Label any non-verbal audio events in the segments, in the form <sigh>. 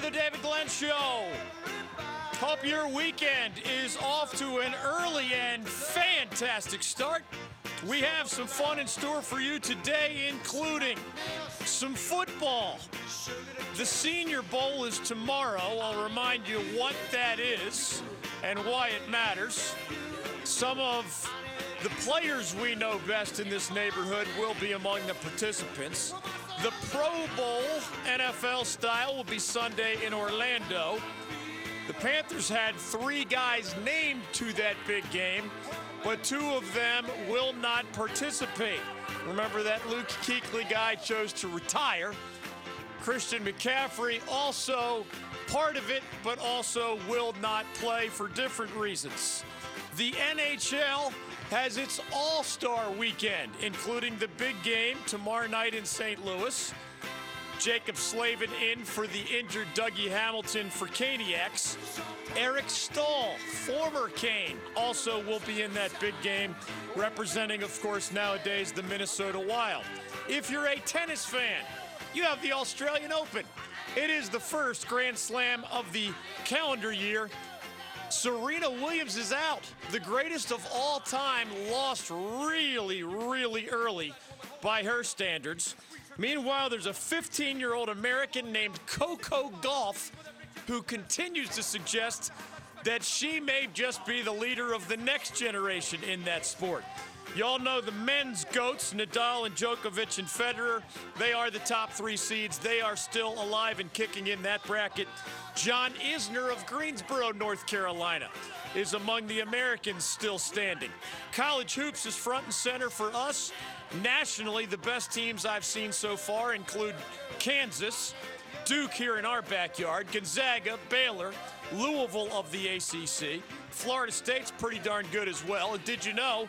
to the David Glenn Show. Hope your weekend is off to an early and fantastic start. We have some fun in store for you today, including some football. The Senior Bowl is tomorrow. I'll remind you what that is and why it matters. Some of the players we know best in this neighborhood will be among the participants. The Pro Bowl, NFL style, will be Sunday in Orlando. The Panthers had three guys named to that big game, but two of them will not participate. Remember that Luke Kuechly guy chose to retire. Christian McCaffrey also part of it, but also will not play for different reasons. The NHL has its All Star weekend, including the big game tomorrow night in St. Louis. Jaccob Slavin in for the injured Dougie Hamilton for Caniacs. Eric Staal, former Cane, also will be in that big game, representing, of course, nowadays the Minnesota Wild. If you're a tennis fan, you have the Australian Open. It is the first Grand Slam of the calendar year. Serena Williams is out. The greatest of all time lost really, really early by her standards. Meanwhile, there's a 15 year old American named Coco Gauff who continues to suggest that she may just be the leader of the next generation in that sport. Y'all know the men's goats, Nadal and Djokovic and Federer. They are the top three seeds. They are still alive and kicking in that bracket. John Isner of Greensboro, North Carolina, is among the Americans still standing. College hoops is front and center for us. Nationally, the best teams I've seen so far include Kansas, Duke here in our backyard, Gonzaga, Baylor, Louisville of the ACC. Florida State's pretty darn good as well. And did you know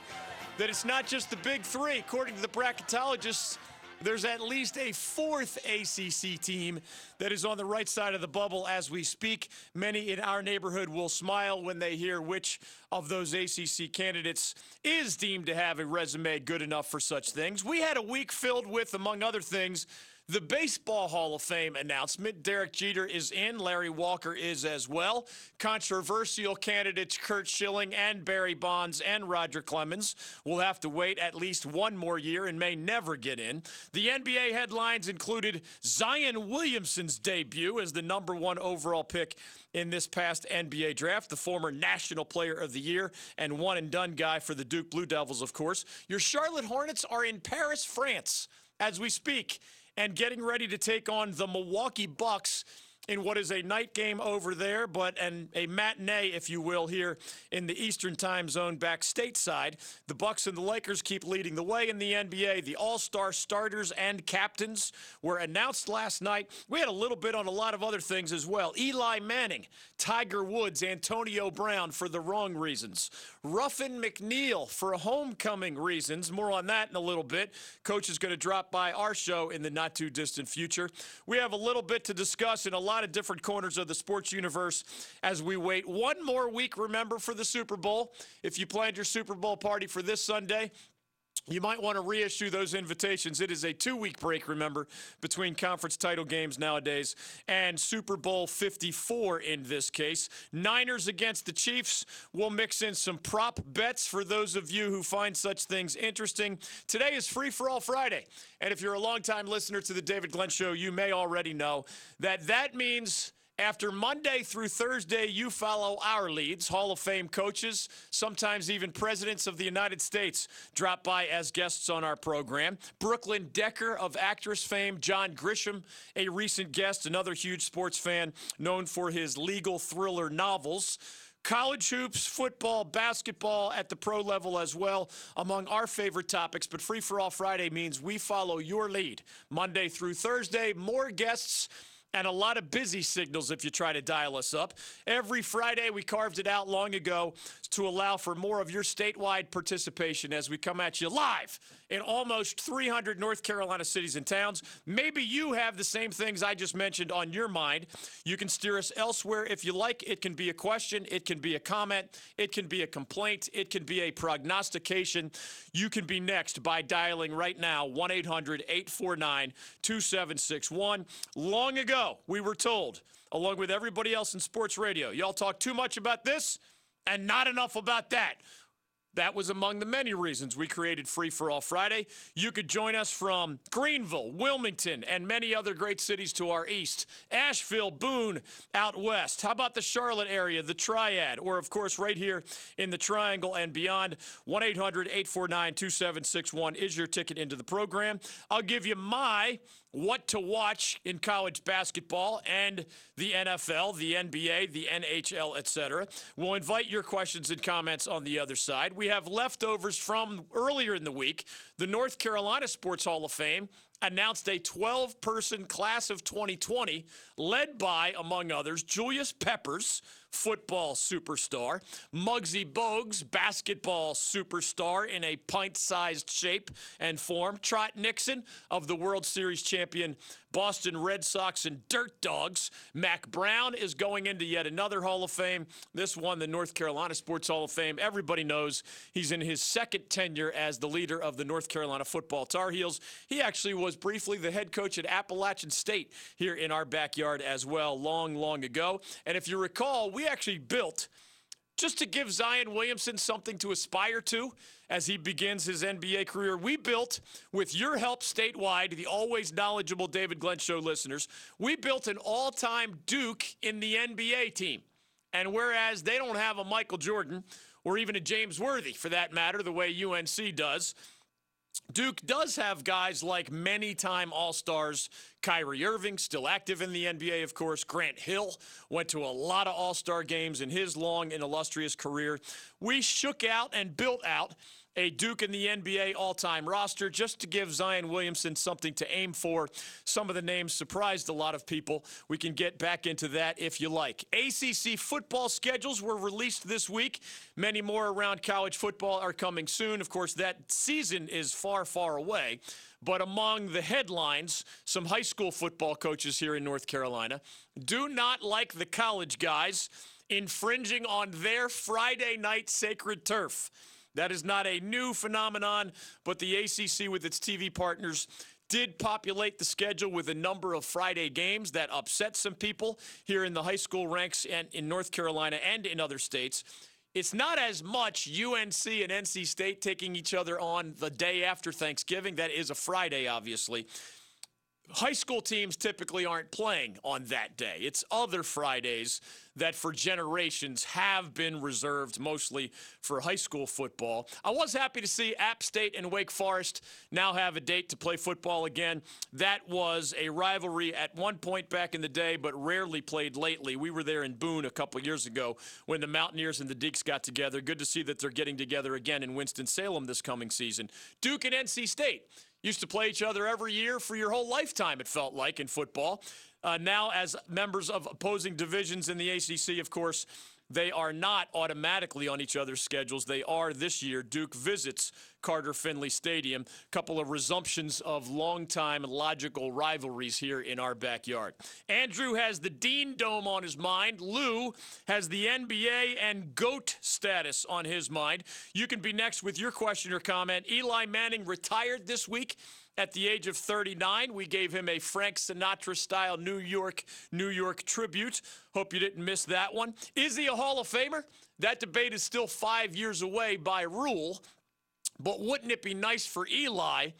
that it's not just the big three? According to the bracketologists, there's at least a fourth ACC team that is on the right side of the bubble as we speak. Many in our neighborhood will smile when they hear which of those ACC candidates is deemed to have a resume good enough for such things. We had a week filled with, among other things, the Baseball Hall of Fame announcement. Derek Jeter is in. Larry Walker is as well. Controversial candidates Curt Schilling and Barry Bonds and Roger Clemens will have to wait at least one more year and may never get in. The NBA headlines included Zion Williamson's debut as the number one overall pick in this past NBA draft, the former National Player of the Year and one and done guy for the Duke Blue Devils, of course. Your Charlotte Hornets are in Paris, France as we speak and getting ready to take on the Milwaukee Bucks in what is a night game over there, but an, a matinee, if you will, here in the Eastern Time Zone back stateside. The Bucks and the Lakers keep leading the way in the NBA. The All-Star starters and captains were announced last night. We had a little bit on a lot of other things as well. Eli Manning, Tiger Woods, Antonio Brown for the wrong reasons. Ruffin McNeill for homecoming reasons. More on that in a little bit. Coach is going to drop by our show in the not too distant future. We have a little bit to discuss in a lot lot of different corners of the sports universe as we wait one more week, remember, for the Super Bowl. If you planned your Super Bowl party for this Sunday, you might want to reissue those invitations. It is a two week break, remember, between conference title games nowadays and Super Bowl 54 in this case. Niners against the Chiefs. We'll mix in some prop bets for those of you who find such things interesting. Today is Free for All Friday. And if you're a longtime listener to the David Glenn Show, you may already know that that means after Monday through Thursday, you follow our leads. Hall of Fame coaches, sometimes even presidents of the United States, drop by as guests on our program. Brooklyn Decker of actress fame, John Grisham, a recent guest, another huge sports fan known for his legal thriller novels college hoops, football, basketball at the pro level as well, among our favorite topics. But Free for All Friday means we follow your lead Monday through Thursday. More guests and a lot of busy signals if you try to dial us up. Every Friday, we carved it out long ago to allow for more of your statewide participation as we come at you live in almost 300 North Carolina cities and towns. Maybe you have the same things I just mentioned on your mind. You can steer us elsewhere if you like. It can be a question, it can be a comment, it can be a complaint, it can be a prognostication. You can be next by dialing right now 1 800 849 2761. Long ago, we were told, along with everybody else in sports radio, y'all talk too much about this and not enough about that. That was among the many reasons we created Free for All Friday. You could join us from Greenville, Wilmington, and many other great cities to our east, Asheville, Boone out west. How about the Charlotte area, the Triad, or of course, right here in the Triangle and beyond? 1 800 849 2761 is your ticket into the program. I'll give you my what to watch in college basketball and the NFL, the NBA, the NHL, etc. We'll invite your questions and comments on the other side. We have leftovers from earlier in the week. The North Carolina Sports Hall of Fame announced a 12 person class of 2020 led by, among others, Julius Peppers, football superstar, Muggsy Bogues, basketball superstar in a pint sized shape and form, Trot Nixon of the World Series champion Boston Red Sox and Dirt Dogs. Mack Brown is going into yet another Hall of Fame. This one, the North Carolina Sports Hall of Fame. Everybody knows he's in his second tenure as the leader of the North Carolina football Tar Heels. He actually was briefly the head coach at Appalachian State here in our backyard as well, long, long ago. And if you recall, we actually built just to give Zion Williamson something to aspire to as he begins his NBA career. We built, with your help statewide, the always knowledgeable David Glenn Show listeners, we built an all time Duke in the NBA team. And whereas they don't have a Michael Jordan or even a James Worthy for that matter, the way UNC does, Duke does have guys like many time All Stars Kyrie Irving, still active in the NBA, of course. Grant Hill went to a lot of All Star games in his long and illustrious career. We shook out and built out a Duke in the NBA all time roster just to give Zion Williamson something to aim for. Some of the names surprised a lot of people. We can get back into that if you like. ACC football schedules were released this week. Many more around college football are coming soon. Of course, that season is far, far away. But among the headlines, some high school football coaches here in North Carolina do not like the college guys infringing on their Friday night sacred turf. That is not a new phenomenon, but the ACC with its TV partners did populate the schedule with a number of Friday games that upset some people here in the high school ranks and in North Carolina and in other states. It's not as much UNC and NC State taking each other on the day after Thanksgiving. That is a Friday, obviously high school teams typically aren't playing on that day. It's other Fridays that for generations have been reserved mostly for high school football. I was happy to see App State and Wake Forest now have a date to play football again. That was a rivalry at one point back in the day, but rarely played lately. We were there in Boone a couple years ago when the Mountaineers and the Deacs got together. Good to see that they're getting together again in Winston-Salem this coming season. Duke and NC State used to play each other every year for your whole lifetime, it felt like in football. Uh, now, as members of opposing divisions in the ACC, of course, they are not automatically on each other's schedules. They are this year. Duke visits Carter Finley Stadium. A couple of resumptions of longtime logical rivalries here in our backyard. Andrew has the Dean Dome on his mind. Lou has the NBA and GOAT status on his mind. You can be next with your question or comment. Eli Manning retired this week at the age of 39. We gave him a Frank Sinatra style New York, New York tribute. Hope you didn't miss that one. Is he a Hall of Famer? That debate is still five years away by rule. But wouldn't it be nice for Eli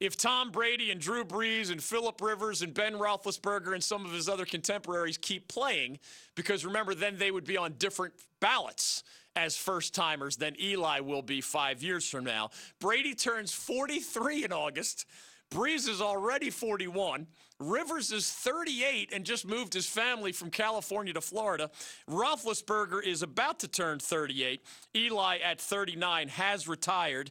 if Tom Brady and Drew Brees and Philip Rivers and Ben Roethlisberger and some of his other contemporaries keep playing? Because remember, then they would be on different ballots as first timers than Eli will be five years from now. Brady turns 43 in August. Brees is already 41. Rivers is 38 and just moved his family from California to Florida. Roethlisberger is about to turn 38. Eli at 39 has retired.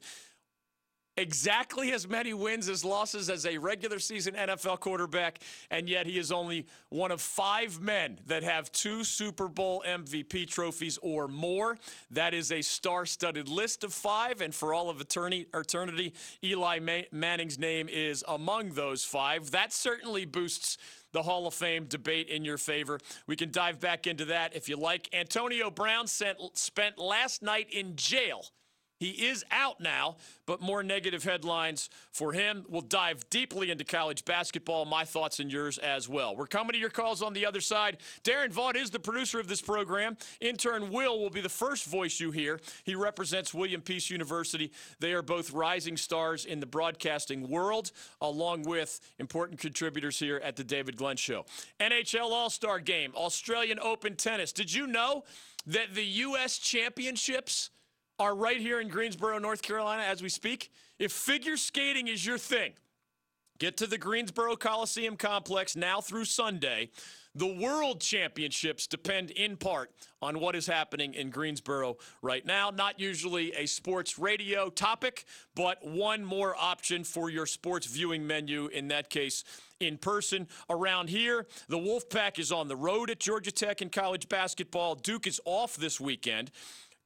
Exactly as many wins as losses as a regular season NFL quarterback, and yet he is only one of five men that have two Super Bowl MVP trophies or more. That is a star studded list of five, and for all of eternity, Eli Manning's name is among those five. That certainly boosts the Hall of Fame debate in your favor. We can dive back into that if you like. Antonio Brown sent, spent last night in jail he is out now, but more negative headlines for him. We'll dive deeply into college basketball, my thoughts and yours as well. We're coming to your calls on the other side. Darren Vaught is the producer of this program. Intern Will will be the first voice you hear. He represents William Peace University. They are both rising stars in the broadcasting world, along with important contributors here at the David Glenn Show. NHL All Star Game, Australian Open Tennis. Did you know that the U.S. Championships? Are right here in Greensboro, North Carolina, as we speak. If figure skating is your thing, get to the Greensboro Coliseum complex now through Sunday. The World Championships depend in part on what is happening in Greensboro right now. Not usually a sports radio topic, but one more option for your sports viewing menu, in that case, in person. Around here, the Wolfpack is on the road at Georgia Tech in college basketball. Duke is off this weekend.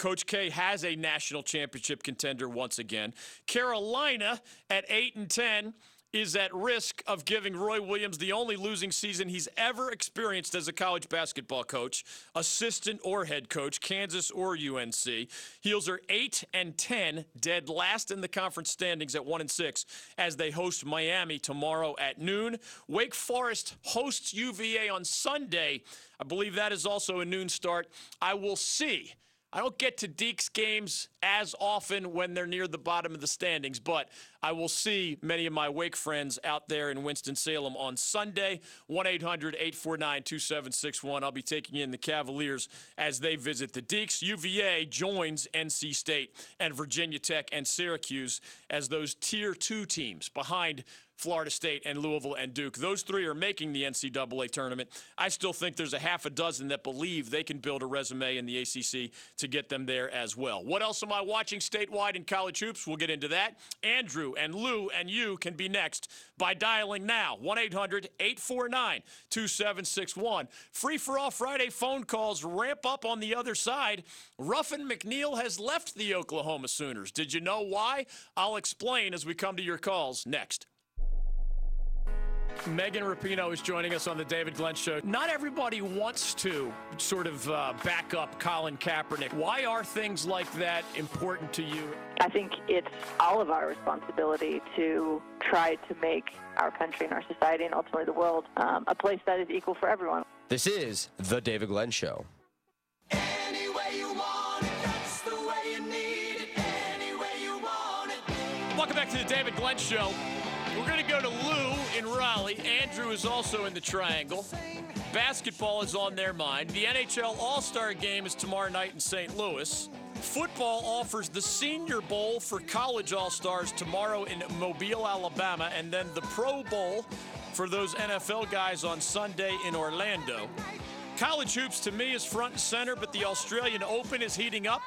Coach K has a national championship contender once again. Carolina at 8 and 10 is at risk of giving Roy Williams the only losing season he's ever experienced as a college basketball coach, assistant or head coach, Kansas or UNC. Heels are 8 and 10, dead last in the conference standings at 1 and 6 as they host Miami tomorrow at noon. Wake Forest hosts UVA on Sunday. I believe that is also a noon start. I will see I don't get to Deacs games as often when they're near the bottom of the standings, but I will see many of my Wake friends out there in Winston-Salem on Sunday. 1 800 849 2761. I'll be taking in the Cavaliers as they visit the Deacs. UVA joins NC State and Virginia Tech and Syracuse as those tier two teams behind Florida State, and Louisville and Duke. Those three are making the NCAA tournament. I still think there's a half a dozen that believe they can build a resume in the ACC to get them there as well. What else am I watching statewide in college hoops? We'll get into that. Andrew and Lou and you can be next by dialing now 1 800 849 2761. Free for all Friday phone calls ramp up on the other side. Ruffin McNeill has left the Oklahoma Sooners. Did you know why? I'll explain as we come to your calls next. Megan Rapinoe is joining us on the David Glenn Show. Not everybody wants to sort of uh, back up Colin Kaepernick. Why are things like that important to you? I think it's all of our responsibility to try to make our country and our society and ultimately the world um, a place that is equal for everyone. This is the David Glenn Show. Welcome back to the David Glenn Show. We're going to go to Lou in Raleigh. Andrew is also in the triangle. Basketball is on their mind. The NHL All Star game is tomorrow night in St. Louis. Football offers the Senior Bowl for college All Stars tomorrow in Mobile, Alabama, and then the Pro Bowl for those NFL guys on Sunday in Orlando. College hoops to me is front and center, but the Australian Open is heating up.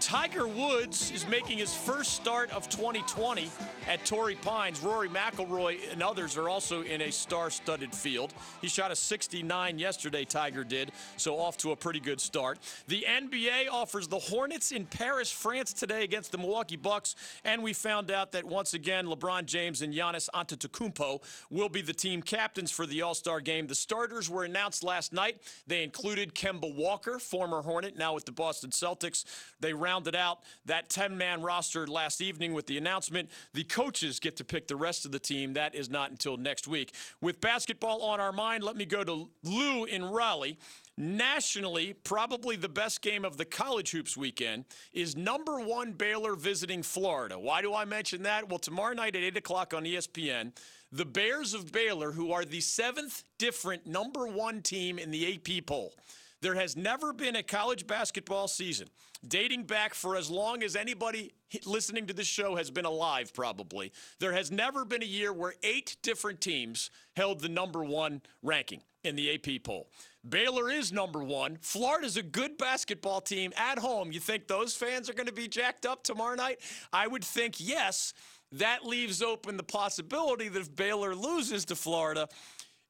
Tiger Woods is making his first start of 2020 at Torrey Pines. Rory McIlroy and others are also in a star-studded field. He shot a 69 yesterday, Tiger did, so off to a pretty good start. The NBA offers the Hornets in Paris, France today against the Milwaukee Bucks, and we found out that once again LeBron James and Giannis Antetokounmpo will be the team captains for the All-Star game. The starters were announced last night. They included Kemba Walker, former Hornet, now with the Boston Celtics. They rounded out that 10 man roster last evening with the announcement. The coaches get to pick the rest of the team. That is not until next week. With basketball on our mind, let me go to Lou in Raleigh. Nationally, probably the best game of the college hoops weekend is number one Baylor visiting Florida. Why do I mention that? Well, tomorrow night at 8 o'clock on ESPN, the Bears of Baylor, who are the seventh different number one team in the AP poll, there has never been a college basketball season dating back for as long as anybody listening to this show has been alive, probably. There has never been a year where eight different teams held the number one ranking in the AP poll. Baylor is number one. Florida's a good basketball team at home. You think those fans are going to be jacked up tomorrow night? I would think yes. That leaves open the possibility that if Baylor loses to Florida,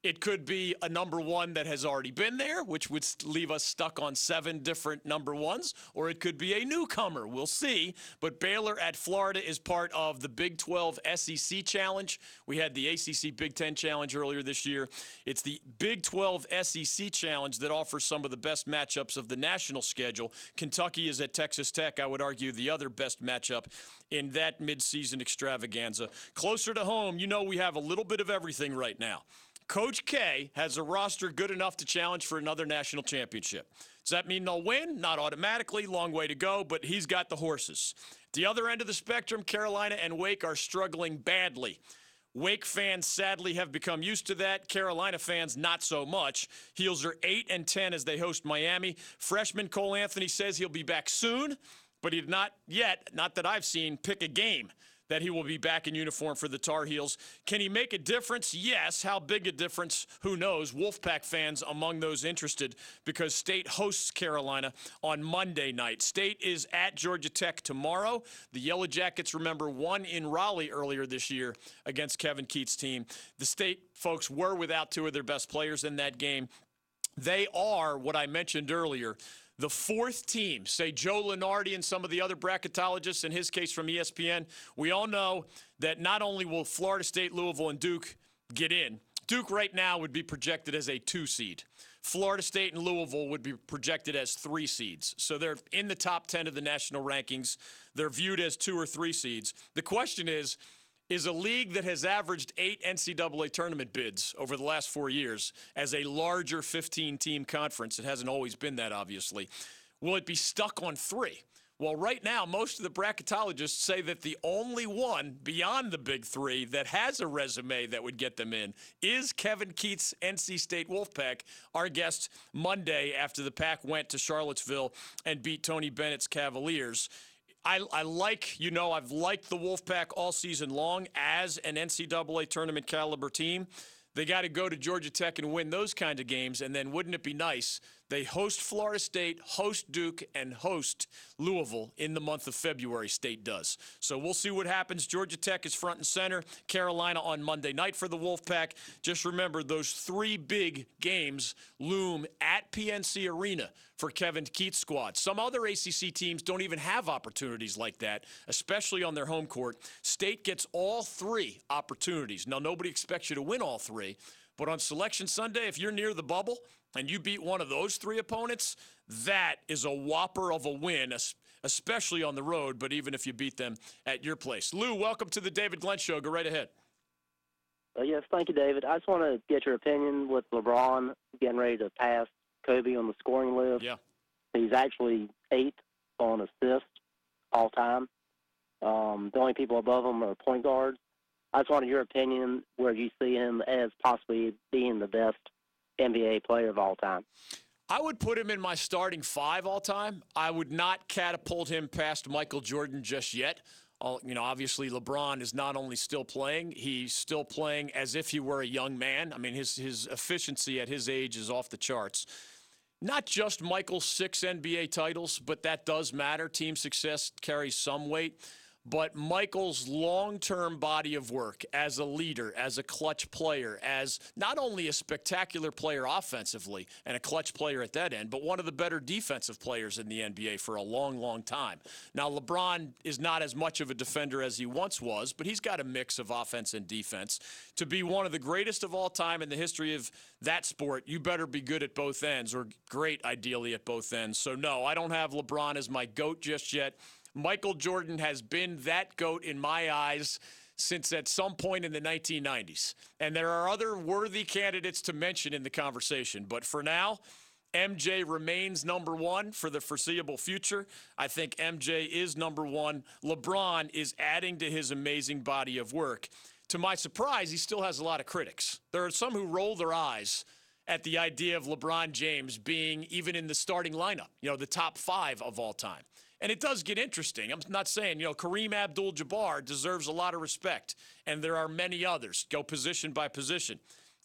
it could be a number one that has already been there, which would leave us stuck on seven different number ones, or it could be a newcomer. We'll see. But Baylor at Florida is part of the Big 12 SEC Challenge. We had the ACC Big 10 Challenge earlier this year. It's the Big 12 SEC Challenge that offers some of the best matchups of the national schedule. Kentucky is at Texas Tech, I would argue, the other best matchup in that midseason extravaganza. Closer to home, you know we have a little bit of everything right now. Coach K has a roster good enough to challenge for another national championship. Does that mean they'll win? Not automatically, long way to go, but he's got the horses. The other end of the spectrum, Carolina and Wake are struggling badly. Wake fans sadly have become used to that. Carolina fans not so much. Heels are 8 and 10 as they host Miami. Freshman Cole Anthony says he'll be back soon, but he did not yet, not that I've seen, pick a game that he will be back in uniform for the Tar Heels. Can he make a difference? Yes. How big a difference? Who knows? Wolfpack fans among those interested because State hosts Carolina on Monday night. State is at Georgia Tech tomorrow. The Yellow Jackets, remember, won in Raleigh earlier this year against Kevin Keatts' team. The State folks were without two of their best players in that game. They are what I mentioned earlier the fourth team, say Joe Lunardi and some of the other bracketologists, in his case from ESPN, we all know that not only will Florida State, Louisville, and Duke get in, Duke right now would be projected as a two seed. Florida State and Louisville would be projected as three seeds. So they're in the top 10 of the national rankings. They're viewed as two or three seeds. The question is, is a league that has averaged eight NCAA tournament bids over the last four years as a larger 15 team conference. It hasn't always been that, obviously. Will it be stuck on three? Well, right now, most of the bracketologists say that the only one beyond the big three that has a resume that would get them in is Kevin Keatts' NC State Wolfpack, our guest Monday after the Pack went to Charlottesville and beat Tony Bennett's Cavaliers. I, I, like, you know, I've liked the Wolfpack all season long as an NCAA tournament caliber team. They got to go to Georgia Tech and win those kind of games. And then wouldn't it be nice they host Florida State, host Duke, and host Louisville in the month of February. State does. So we'll see what happens. Georgia Tech is front and center. Carolina on Monday night for the Wolfpack. Just remember those three big games loom at PNC Arena for Kevin Keatts' squad. Some other ACC teams don't even have opportunities like that, especially on their home court. State gets all three opportunities. Now, nobody expects you to win all three, but on Selection Sunday, if you're near the bubble, and you beat one of those three opponents, that is a whopper of a win, especially on the road, but even if you beat them at your place. Lou, welcome to the David Glenn Show. Go right ahead. Uh, yes, thank you, David. I just want to get your opinion with LeBron getting ready to pass Kobe on the scoring list. Yeah. He's actually eighth on assists all time. Um, the only people above him are point guards. I just wanted your opinion where you see him as possibly being the best NBA player of all time. I would put him in my starting five all time. I would not catapult him past Michael Jordan just yet. You know, obviously LeBron is not only still playing, he's still playing as if he were a young man. I mean, his his efficiency at his age is off the charts. Not just Michael's six NBA titles, but that does matter. Team success carries some weight. But Michael's long term body of work as a leader, as a clutch player, as not only a spectacular player offensively and a clutch player at that end, but one of the better defensive players in the NBA for a long, long time. Now, LeBron is not as much of a defender as he once was, but he's got a mix of offense and defense. To be one of the greatest of all time in the history of that sport, you better be good at both ends or great, ideally, at both ends. So, no, I don't have LeBron as my GOAT just yet. Michael Jordan has been that GOAT in my eyes since at some point in the 1990s. And there are other worthy candidates to mention in the conversation. But for now, MJ remains number one for the foreseeable future. I think MJ is number one. LeBron is adding to his amazing body of work. To my surprise, he still has a lot of critics. There are some who roll their eyes at the idea of LeBron James being even in the starting lineup, you know, the top five of all time. And it does get interesting. I'm not saying, you know, Kareem Abdul Jabbar deserves a lot of respect, and there are many others. Go position by position.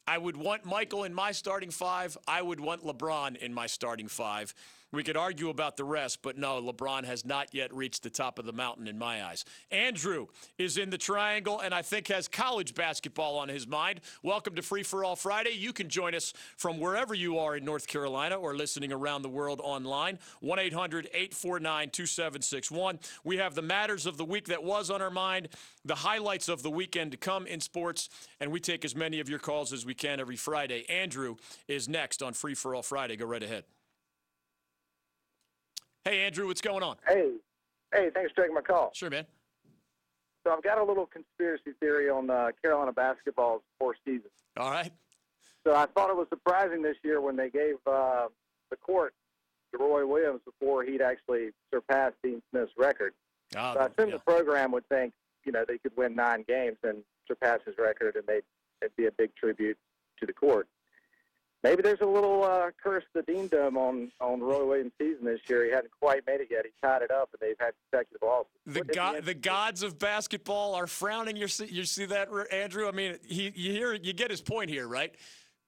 I would want Michael in my starting five. I would want LeBron in my starting five. We could argue about the rest, but no, LeBron has not yet reached the top of the mountain in my eyes. Andrew is in the triangle and I think has college basketball on his mind. Welcome to Free for All Friday. You can join us from wherever you are in North Carolina or listening around the world online. 1 800 849 2761. We have the matters of the week that was on our mind, the highlights of the weekend to come in sports, and we take as many of your calls as we can every Friday. Andrew is next on Free for All Friday. Go right ahead. Hey, Andrew, what's going on? Hey, hey, thanks for taking my call. Sure, man. So I've got a little conspiracy theory on uh, Carolina basketball's four seasons. All right. So I thought it was surprising this year when they gave uh, the court to Roy Williams before he'd actually surpassed Dean Smith's record. Uh, So I assume yeah. the program would think, you know, they could win nine games and surpass his record, and they'd, it'd be a big tribute to the court. Maybe there's a little uh, curse to the Dean Dome on on Roy Williams' season this year. He hadn't quite made it yet. He tied it up, and they've had consecutive losses. The god, the gods of basketball are frowning. You see, you see that, Andrew? I mean, he, you hear, you get his point here, right?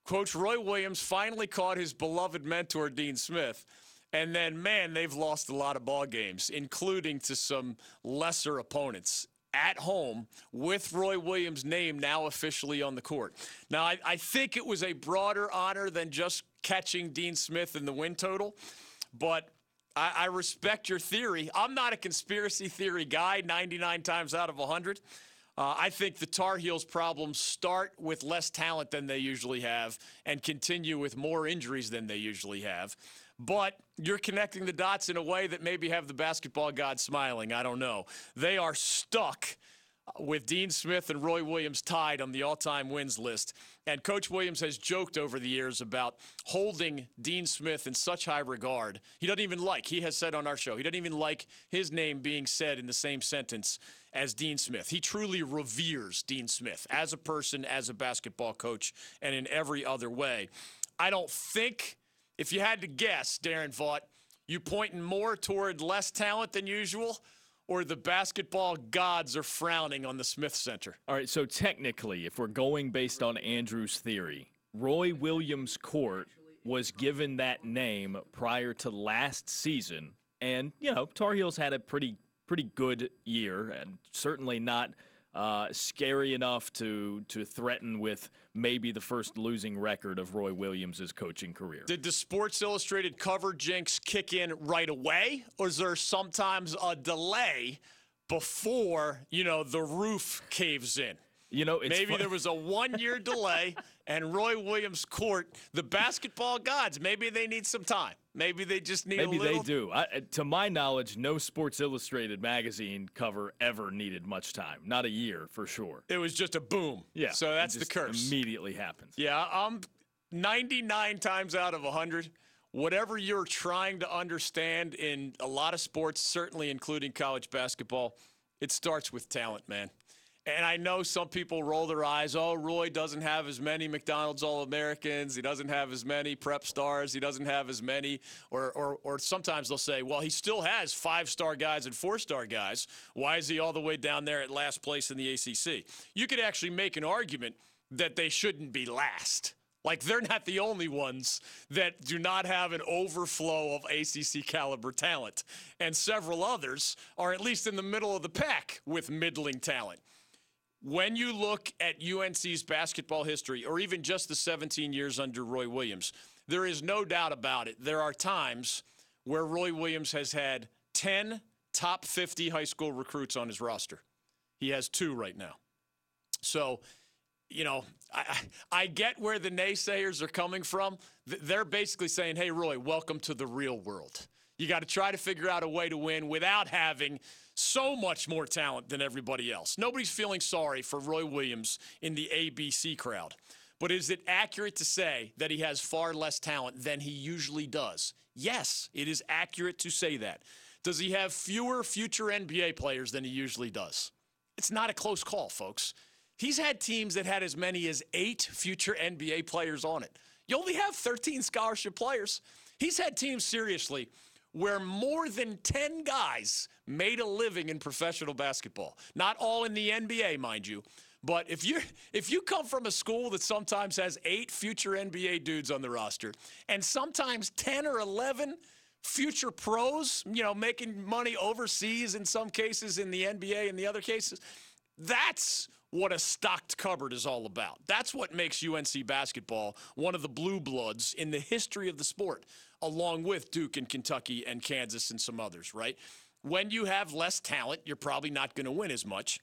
Coach Roy Williams finally caught his beloved mentor Dean Smith, and then man, they've lost a lot of ball games, including to some lesser opponents at home with Roy Williams' name now officially on the court. Now, I, I think it was a broader honor than just catching Dean Smith in the win total, but I, I respect your theory. I'm not a conspiracy theory guy 99 times out of 100. Uh, I think the Tar Heels' problems start with less talent than they usually have and continue with more injuries than they usually have. But you're connecting the dots in a way that maybe have the basketball gods smiling. I don't know. They are stuck with Dean Smith and Roy Williams tied on the all time wins list. And Coach Williams has joked over the years about holding Dean Smith in such high regard. He doesn't even like, he has said on our show, he doesn't even like his name being said in the same sentence as Dean Smith. He truly reveres Dean Smith as a person, as a basketball coach, and in every other way. I don't think, if you had to guess, Darren Vaught, you pointing more toward less talent than usual, or the basketball gods are frowning on the Smith Center? All right, so technically, if we're going based on Andrew's theory, Roy Williams Court was given that name prior to last season, and you know Tar Heels had a pretty pretty good year, and certainly not uh, scary enough to to threaten with maybe the first losing record of Roy Williams' coaching career. Did the Sports Illustrated cover jinx kick in right away, or is there sometimes a delay before you know the roof caves in? You know, it's maybe fun- there was a one-year <laughs> delay, and Roy Williams Court, the basketball gods, maybe they need some time. Maybe they just need Maybe a little. they do. I, uh, to my knowledge, no Sports Illustrated magazine cover ever needed much time. Not a year for sure. It was just a boom. Yeah. So that's the curse. Immediately happens. Yeah, I'm 99 times out of 100. Whatever you're trying to understand in a lot of sports, certainly including college basketball, it starts with talent, man. And I know some people roll their eyes. Oh, Roy doesn't have as many McDonald's All Americans. He doesn't have as many prep stars. He doesn't have as many. Or, or, or sometimes they'll say, well, he still has five star guys and four star guys. Why is he all the way down there at last place in the ACC? You could actually make an argument that they shouldn't be last. Like they're not the only ones that do not have an overflow of ACC caliber talent. And several others are at least in the middle of the pack with middling talent. When you look at UNC's basketball history, or even just the 17 years under Roy Williams, there is no doubt about it. There are times where Roy Williams has had 10 top 50 high school recruits on his roster. He has two right now. So, you know, I, I get where the naysayers are coming from. They're basically saying, hey, Roy, welcome to the real world. You got to try to figure out a way to win without having so much more talent than everybody else. Nobody's feeling sorry for Roy Williams in the ABC crowd. But is it accurate to say that he has far less talent than he usually does? Yes, it is accurate to say that. Does he have fewer future NBA players than he usually does? It's not a close call, folks. He's had teams that had as many as eight future NBA players on it. You only have 13 scholarship players. He's had teams, seriously, where more than 10 guys made a living in professional basketball. Not all in the NBA, mind you, But if you if you come from a school that sometimes has eight future NBA dudes on the roster and sometimes 10 or 11 future pros, you know, making money overseas in some cases in the NBA in the other cases, that's what a stocked cupboard is all about. That's what makes UNC basketball one of the blue bloods in the history of the sport, along with Duke and Kentucky and Kansas and some others, right? When you have less talent, you're probably not going to win as much.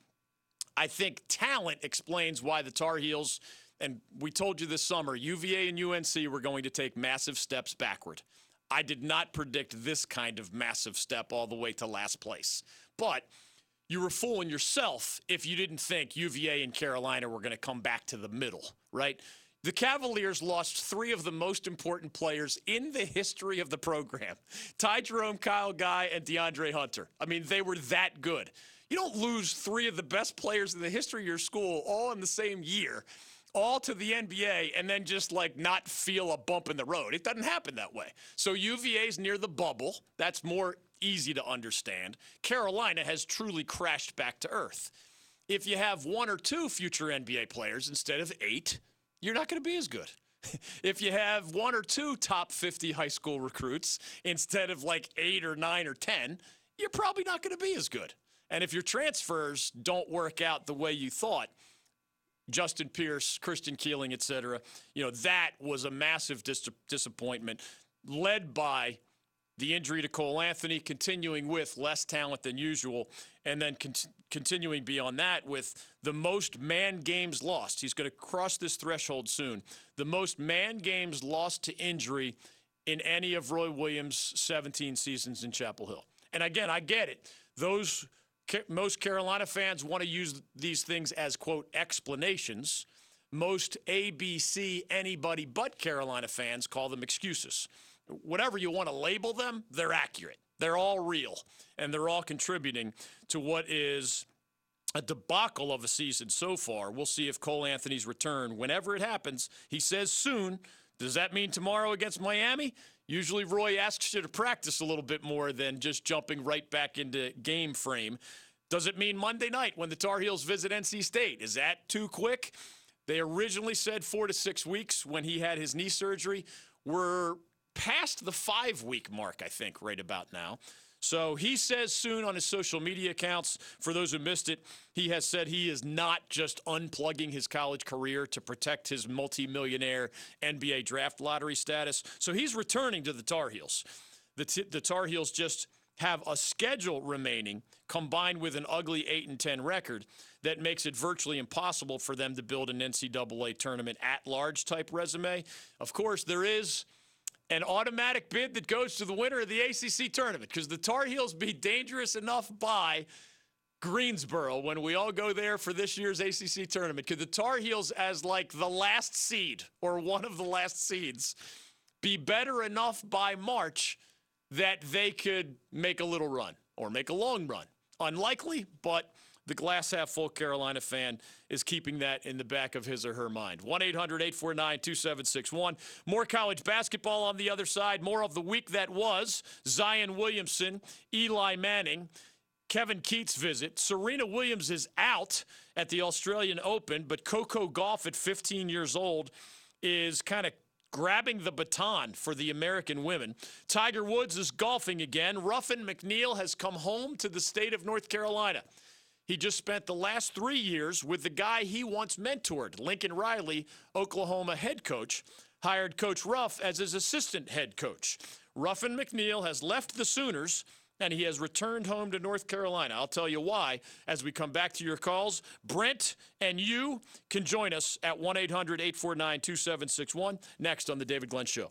I think talent explains why the Tar Heels, and we told you this summer, UVA and UNC were going to take massive steps backward. I did not predict this kind of massive step all the way to last place. But you were fooling yourself if you didn't think UVA and Carolina were going to come back to the middle, right? The Cavaliers lost three of the most important players in the history of the program Ty Jerome, Kyle Guy, and DeAndre Hunter. I mean, they were that good. You don't lose three of the best players in the history of your school all in the same year, all to the NBA, and then just like not feel a bump in the road. It doesn't happen that way. So UVA's near the bubble. That's more easy to understand. Carolina has truly crashed back to earth. If you have one or two future NBA players instead of eight, you're not going to be as good. <laughs> if you have one or two top 50 high school recruits instead of like eight or nine or 10, you're probably not going to be as good. And if your transfers don't work out the way you thought, Justin Pierce, Christian Keeling, et cetera, you know, that was a massive dis- disappointment led by the injury to Cole Anthony, continuing with less talent than usual, and then con- continuing beyond that with the most man games lost. He's going to cross this threshold soon. The most man games lost to injury in any of Roy Williams' 17 seasons in Chapel Hill. And again, I get it. Those most Carolina fans want to use these things as quote explanations. Most ABC anybody but Carolina fans call them excuses whatever you want to label them, they're accurate. They're all real, and they're all contributing to what is a debacle of a season so far. We'll see if Cole Anthony's return, whenever it happens, he says soon. Does that mean tomorrow against Miami? Usually, Roy asks you to practice a little bit more than just jumping right back into game frame. Does it mean Monday night when the Tar Heels visit NC State? Is that too quick? They originally said four to six weeks when he had his knee surgery. We're past the five week mark, I think, right about now. So he says soon on his social media accounts, for those who missed it, he has said he is not just unplugging his college career to protect his multimillionaire NBA draft lottery status. So he's returning to the Tar Heels. The, t- the Tar Heels just have a schedule remaining combined with an ugly 8 and 10 record that makes it virtually impossible for them to build an NCAA tournament at large type resume. Of course, there is an automatic bid that goes to the winner of the ACC tournament because the Tar Heels be dangerous enough by Greensboro when we all go there for this year's ACC tournament. Could the Tar Heels, as like the last seed or one of the last seeds, be better enough by March that they could make a little run or make a long run? Unlikely, but the glass half full Carolina fan is keeping that in the back of his or her mind. 1 800 849 2761. More college basketball on the other side. More of the week that was. Zion Williamson, Eli Manning. Kevin Keatts visit. Serena Williams is out at the Australian Open, but Coco Gauff at 15 years old is kind of grabbing the baton for the American women. Tiger Woods is golfing again. Ruffin McNeill has come home to the state of North Carolina. He just spent the last three years with the guy he once mentored, Lincoln Riley, Oklahoma head coach, hired Coach Ruff as his assistant head coach. Ruffin McNeill has left the Sooners and he has returned home to North Carolina. I'll tell you why as we come back to your calls. Brent and you can join us at 1 800 849 2761 next on The David Glenn Show.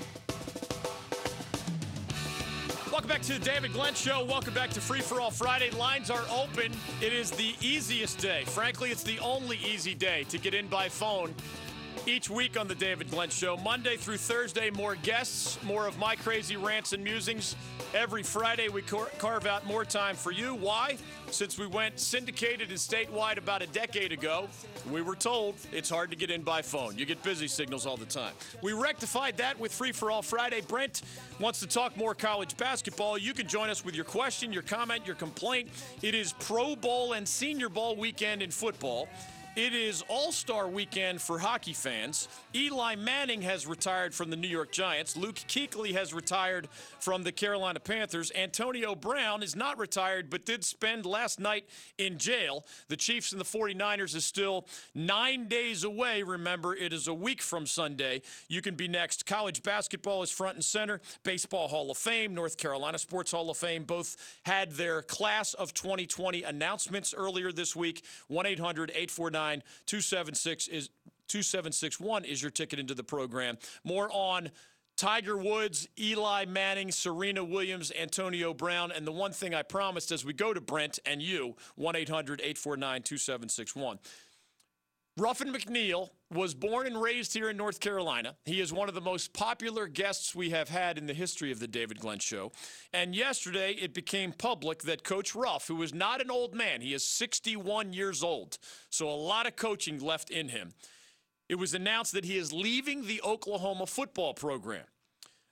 Back to the David Glenn Show. Welcome back to Free for All Friday. Lines are open. It is the easiest day. Frankly, it's the only easy day to get in by phone Each week on the David Glenn Show, Monday through Thursday, more guests, more of my crazy rants and musings. Every Friday, we car- carve out more time for you. Why? Since we went syndicated and statewide about a decade ago, we were told it's hard to get in by phone. You get busy signals all the time. We rectified that with Free for All Friday. Brent wants to talk more college basketball. You can join us with your question, your comment, your complaint. It is Pro Bowl and Senior Bowl weekend in football. It is All Star weekend for hockey fans. Eli Manning has retired from the New York Giants. Luke Kuechly has retired from the Carolina Panthers. Antonio Brown is not retired, but did spend last night in jail. The Chiefs and the 49ers is still nine days away. Remember, it is a week from Sunday. You can be next. College basketball is front and center. Baseball Hall of Fame, North Carolina Sports Hall of Fame both had their class of 2020 announcements earlier this week. 1 800 849 276 is 2761 is your ticket into the program. More on Tiger Woods, Eli Manning, Serena Williams, Antonio Brown, and the one thing I promised as we go to Brent and you, 1 800 849 2761. Ruffin McNeill was born and raised here in North Carolina. He is one of the most popular guests we have had in the history of the David Glenn Show. And yesterday it became public that Coach Ruff, who is not an old man, he is 61 years old, so a lot of coaching left in him. It was announced that he is leaving the Oklahoma football program.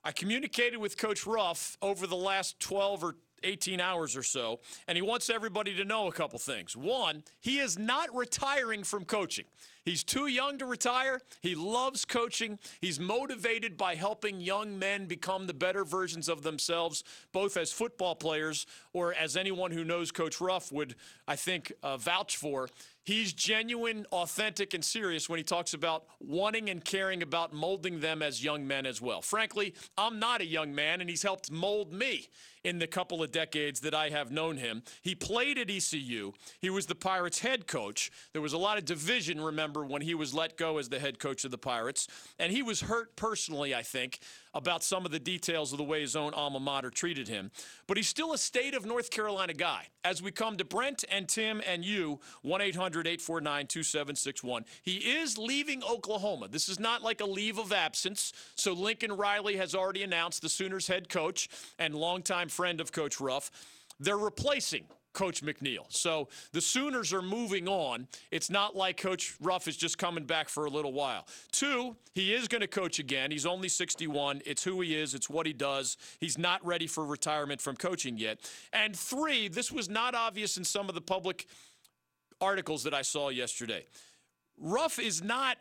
I communicated with Coach Ruff over the last 12 or 18 hours or so, and he wants everybody to know a couple things. One, he is not retiring from coaching. He's too young to retire. He loves coaching. He's motivated by helping young men become the better versions of themselves, both as football players or as anyone who knows Coach Ruff would, I think, uh, vouch for. He's genuine, authentic, and serious when he talks about wanting and caring about molding them as young men as well. Frankly, I'm not a young man, and he's helped mold me in the couple of decades that I have known him. He played at ECU. He was the Pirates' head coach. There was a lot of division, remember, when he was let go as the head coach of the Pirates. And he was hurt personally, I think, about some of the details of the way his own alma mater treated him. But he's still a state of North Carolina guy. As we come to Brent and Tim and you, 1 800 849 2761, he is leaving Oklahoma. This is not like a leave of absence. So Lincoln Riley has already announced the Sooners head coach and longtime friend of Coach Ruff. They're replacing Coach McNeill. So the Sooners are moving on. It's not like Coach Ruff is just coming back for a little while. Two, he is going to coach again. He's only 61. It's who he is, it's what he does. He's not ready for retirement from coaching yet. And three, this was not obvious in some of the public articles that I saw yesterday. Ruff is not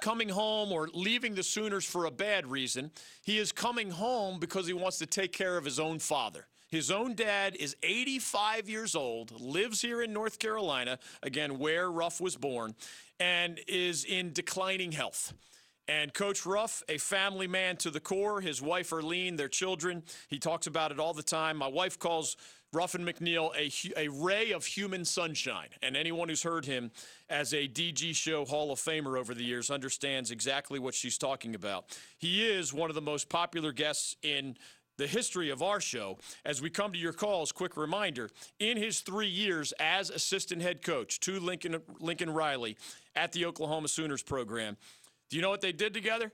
coming home or leaving the Sooners for a bad reason. He is coming home because he wants to take care of his own father. His own dad is 85 years old, lives here in North Carolina, again, where Ruff was born, and is in declining health. And Coach Ruff, a family man to the core, his wife Erlene, their children, he talks about it all the time. My wife calls Ruffin McNeill a, a ray of human sunshine. And anyone who's heard him as a DG Show Hall of Famer over the years understands exactly what she's talking about. He is one of the most popular guests in the history of our show. As we come to your calls, quick reminder in his three years as assistant head coach to Lincoln, Lincoln Riley at the Oklahoma Sooners program, do you know what they did together?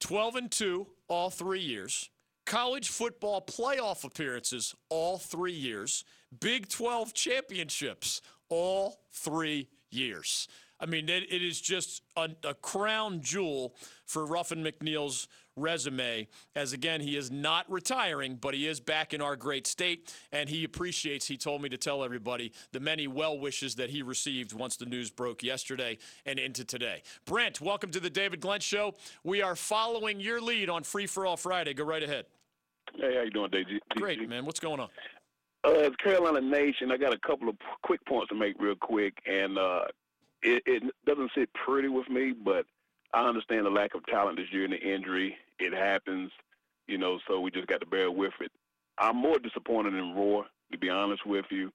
12 and 2 all three years. College football playoff appearances all three years. Big 12 championships all three years. I mean, it, it is just a, a crown jewel for Ruffin McNeill's resume, as again, he is not retiring, but he is back in our great state, and he appreciates, he told me to tell everybody, the many well wishes that he received once the news broke yesterday and into today. Brent, welcome to the David Glenn Show. We are following your lead on Free for All Friday. Go right ahead. Hey, how you doing, DG? Great, man. What's going on? Uh, as Carolina Nation, I got a couple of quick points to make real quick, and uh, it, it doesn't sit pretty with me, but I understand the lack of talent this year and the injury. It happens, you know, so we just got to bear with it. I'm more disappointed in Roy, to be honest with you.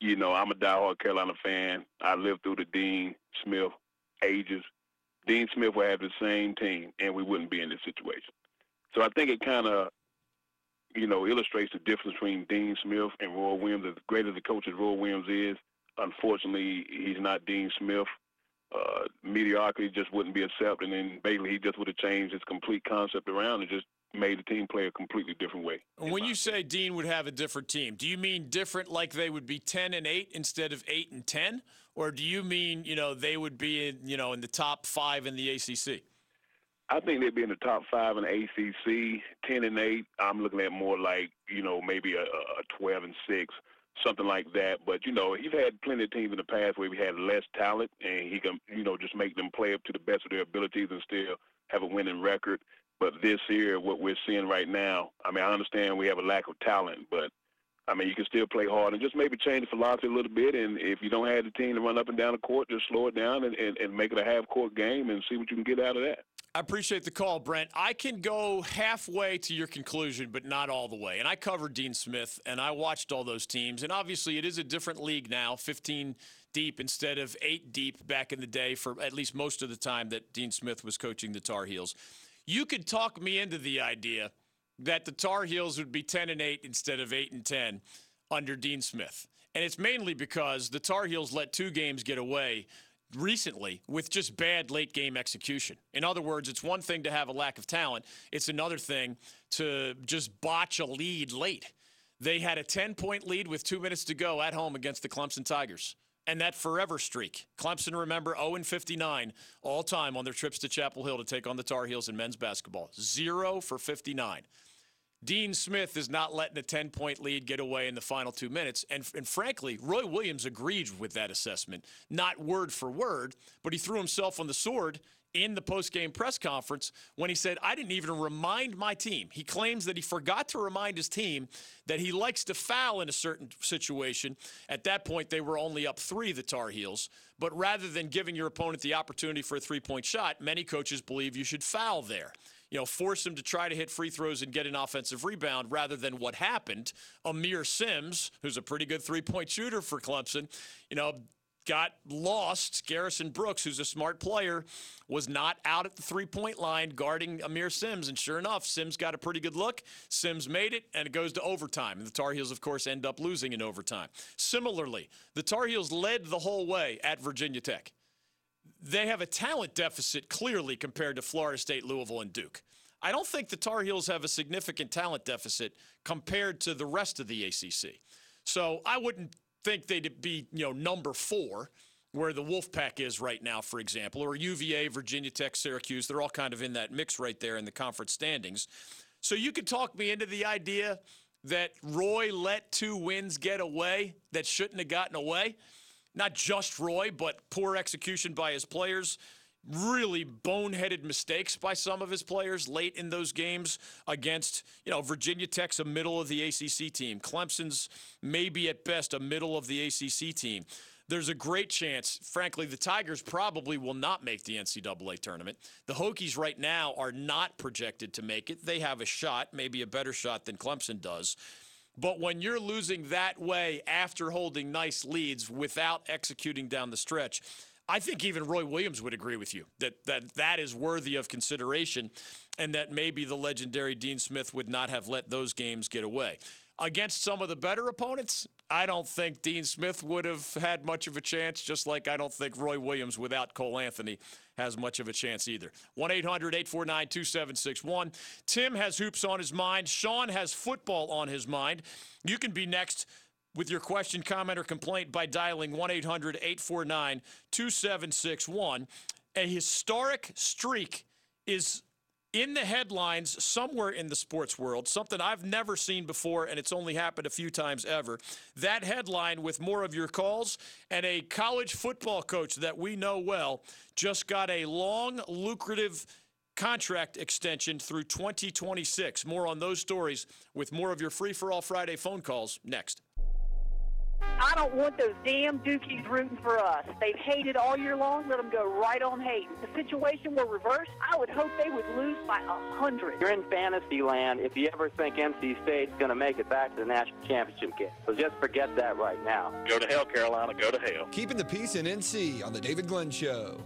You know, I'm a diehard Carolina fan. I lived through the Dean Smith ages. Dean Smith would have the same team, and we wouldn't be in this situation. So I think it kind of, you know, illustrates the difference between Dean Smith and Roy Williams. As great as the coach as Roy Williams is, unfortunately, he's not Dean Smith. Uh, mediocrity just wouldn't be accepted, and basically he just would have changed his complete concept around and just made the team play a completely different way. When you say Dean would have a different team, do you mean different like they would be 10 and 8 instead of 8 and 10 or do you mean, you know, they would be in, you know, in the top 5 in the ACC? I think they'd be in the top 5 in the ACC, 10 and 8. I'm looking at more like, you know, maybe a, a 12 and 6 something like that. But you know, he's had plenty of teams in the past where we had less talent, and he can you know just make them play up to the best of their abilities and still have a winning record. But this year, what we're seeing right now, I mean, I understand we have a lack of talent, but I mean, you can still play hard and just maybe change the philosophy a little bit. And if you don't have the team to run up and down the court, just slow it down and, and, and make it a half court game and see what you can get out of that. I appreciate the call, Brent. I can go halfway to your conclusion, but not all the way. And I covered Dean Smith and I watched all those teams. And obviously, it is a different league now 15 deep instead of eight deep back in the day for at least most of the time that Dean Smith was coaching the Tar Heels. You could talk me into the idea that the Tar Heels would be 10 and 8 instead of 8 and 10 under Dean Smith. And it's mainly because the Tar Heels let two games get away recently with just bad late game execution. In other words, it's one thing to have a lack of talent, it's another thing to just botch a lead late. They had a 10 point lead with two minutes to go at home against the Clemson Tigers. And that forever streak. Clemson, remember, 0 59 all time on their trips to Chapel Hill to take on the Tar Heels in men's basketball. Zero for 59. Dean Smith is not letting a 10 point lead get away in the final two minutes. And, and frankly, Roy Williams agreed with that assessment. Not word for word, but he threw himself on the sword in the post-game press conference when he said, I didn't even remind my team. He claims that he forgot to remind his team that he likes to foul in a certain situation. At that point, they were only up three, the Tar Heels. But rather than giving your opponent the opportunity for a three-point shot, many coaches believe you should foul there you know, force him to try to hit free throws and get an offensive rebound rather than what happened. Aamir Simms, who's a pretty good three point shooter for Clemson, you know, got lost. Garrison Brooks, who's a smart player, was not out at the three point line guarding Aamir Simms. And sure enough, Simms got a pretty good look. Simms made it, and it goes to overtime. And the Tar Heels, of course, end up losing in overtime. Similarly, the Tar Heels led the whole way at Virginia Tech they have a talent deficit clearly compared to Florida State, Louisville, and Duke. I don't think the Tar Heels have a significant talent deficit compared to the rest of the ACC. So I wouldn't think they'd be, you know, number four where the Wolfpack is right now, for example, or UVA, Virginia Tech, Syracuse. They're all kind of in that mix right there in the conference standings. So you could talk me into the idea that Roy let two wins get away that shouldn't have gotten away not just Roy, but poor execution by his players. Really boneheaded mistakes by some of his players late in those games against, you know, Virginia Tech's a middle of the ACC team. Clemson's maybe at best a middle of the ACC team. There's a great chance, frankly, the Tigers probably will not make the NCAA tournament. The Hokies right now are not projected to make it. They have a shot, maybe a better shot than Clemson does. But when you're losing that way after holding nice leads without executing down the stretch, I think even Roy Williams would agree with you that that, that is worthy of consideration and that maybe the legendary Dean Smith would not have let those games get away. Against some of the better opponents, I don't think Dean Smith would have had much of a chance, just like I don't think Roy Williams without Cole Anthony has much of a chance either. 1 800 849 2761. Tim has hoops on his mind. Sean has football on his mind. You can be next with your question, comment, or complaint by dialing 1 800 849 2761. A historic streak is in the headlines somewhere in the sports world, something I've never seen before, and it's only happened a few times ever. That headline with more of your calls and a college football coach that we know well just got a long, lucrative contract extension through 2026. More on those stories with more of your free for all Friday phone calls next. I don't want those damn Dookies rooting for us. They've hated all year long. Let them go right on hating. The situation were reversed. I would hope they would lose by a hundred. You're in fantasy land if you ever think NC State's going to make it back to the national championship game. So just forget that right now. Go to hell, Carolina. Go to hell. Keeping the peace in NC on the David Glenn Show.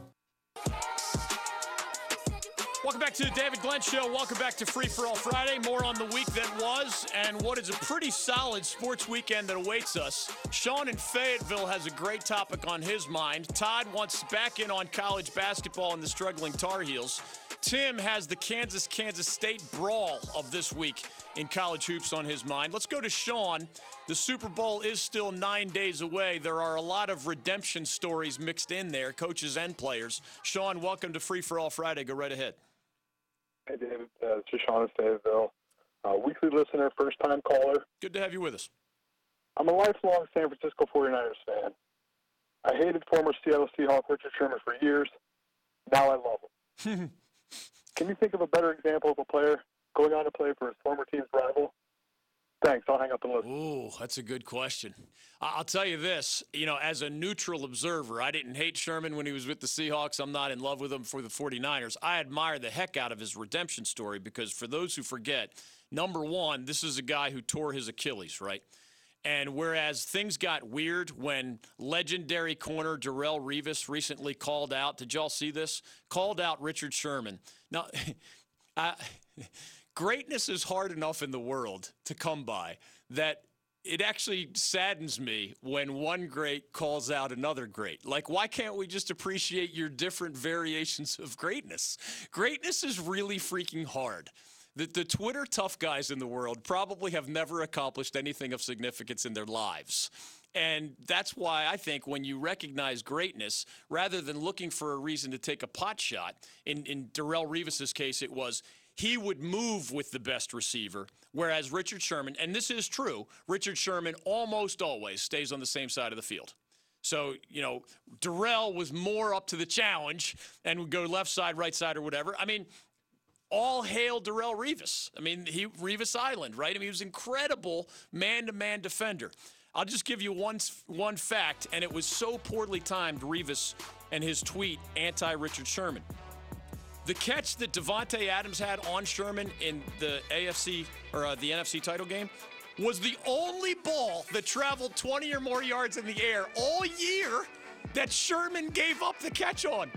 Welcome back to the David Glenn Show. Welcome back to Free for All Friday. More on the week that was and what is a pretty solid sports weekend that awaits us. Sean in Fayetteville has a great topic on his mind. Todd wants back in on college basketball and the struggling Tar Heels. Tim has the Kansas Kansas State brawl of this week in college hoops on his mind. Let's go to Sean. The Super Bowl is still nine days away. There are a lot of redemption stories mixed in there, coaches and players. Sean, welcome to Free for All Friday. Go right ahead. Hey, David. Uh, it's Sean in Fayetteville. Uh, weekly listener, first time caller. Good to have you with us. I'm a lifelong San Francisco 49ers fan. I hated former Seattle Seahawk Richard Sherman for years. Now I love him. <laughs> Can you think of a better example of a player going on to play for his former team's rival? Thanks. I'll hang up and listen. Ooh, that's a good question. I'll tell you this, you know, as a neutral observer, I didn't hate Sherman when he was with the Seahawks. I'm not in love with him for the 49ers. I admire the heck out of his redemption story because for those who forget, number one, this is a guy who tore his Achilles, right? And whereas things got weird when legendary corner Darrelle Revis recently called out, did y'all see this? Called out Richard Sherman. Now, <laughs> I, greatness is hard enough in the world to come by that it actually saddens me when one great calls out another great. Like, why can't we just appreciate your different variations of greatness? Greatness is really freaking hard. The, the Twitter tough guys in the world probably have never accomplished anything of significance in their lives. And that's why I think when you recognize greatness, rather than looking for a reason to take a pot shot, in, in Darrelle Revis's case, it was he would move with the best receiver, whereas Richard Sherman, and this is true, Richard Sherman almost always stays on the same side of the field. So, you know, Darrelle was more up to the challenge and would go left side, right side, or whatever. I mean, all hail Darrelle Revis. I mean, he Revis Island, right? I mean, he was incredible man-to-man defender. I'll just give you one one fact, and it was so poorly timed, Revis and his tweet anti Richard Sherman. The catch that Davante Adams had on Sherman in the AFC or uh, the NFC title game was the only ball that traveled 20 or more yards in the air all year that Sherman gave up the catch on.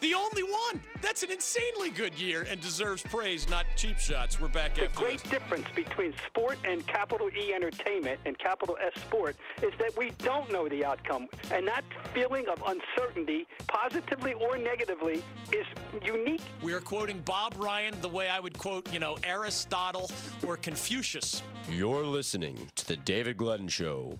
The only one. That's an insanely good year and deserves praise, not cheap shots. We're back at the after great this. difference between sport and capital E entertainment and capital S sport is that we don't know the outcome. And that feeling of uncertainty, positively or negatively, is unique. We are quoting Bob Ryan the way I would quote, you know, Aristotle or Confucius. You're listening to The David Glenn Show.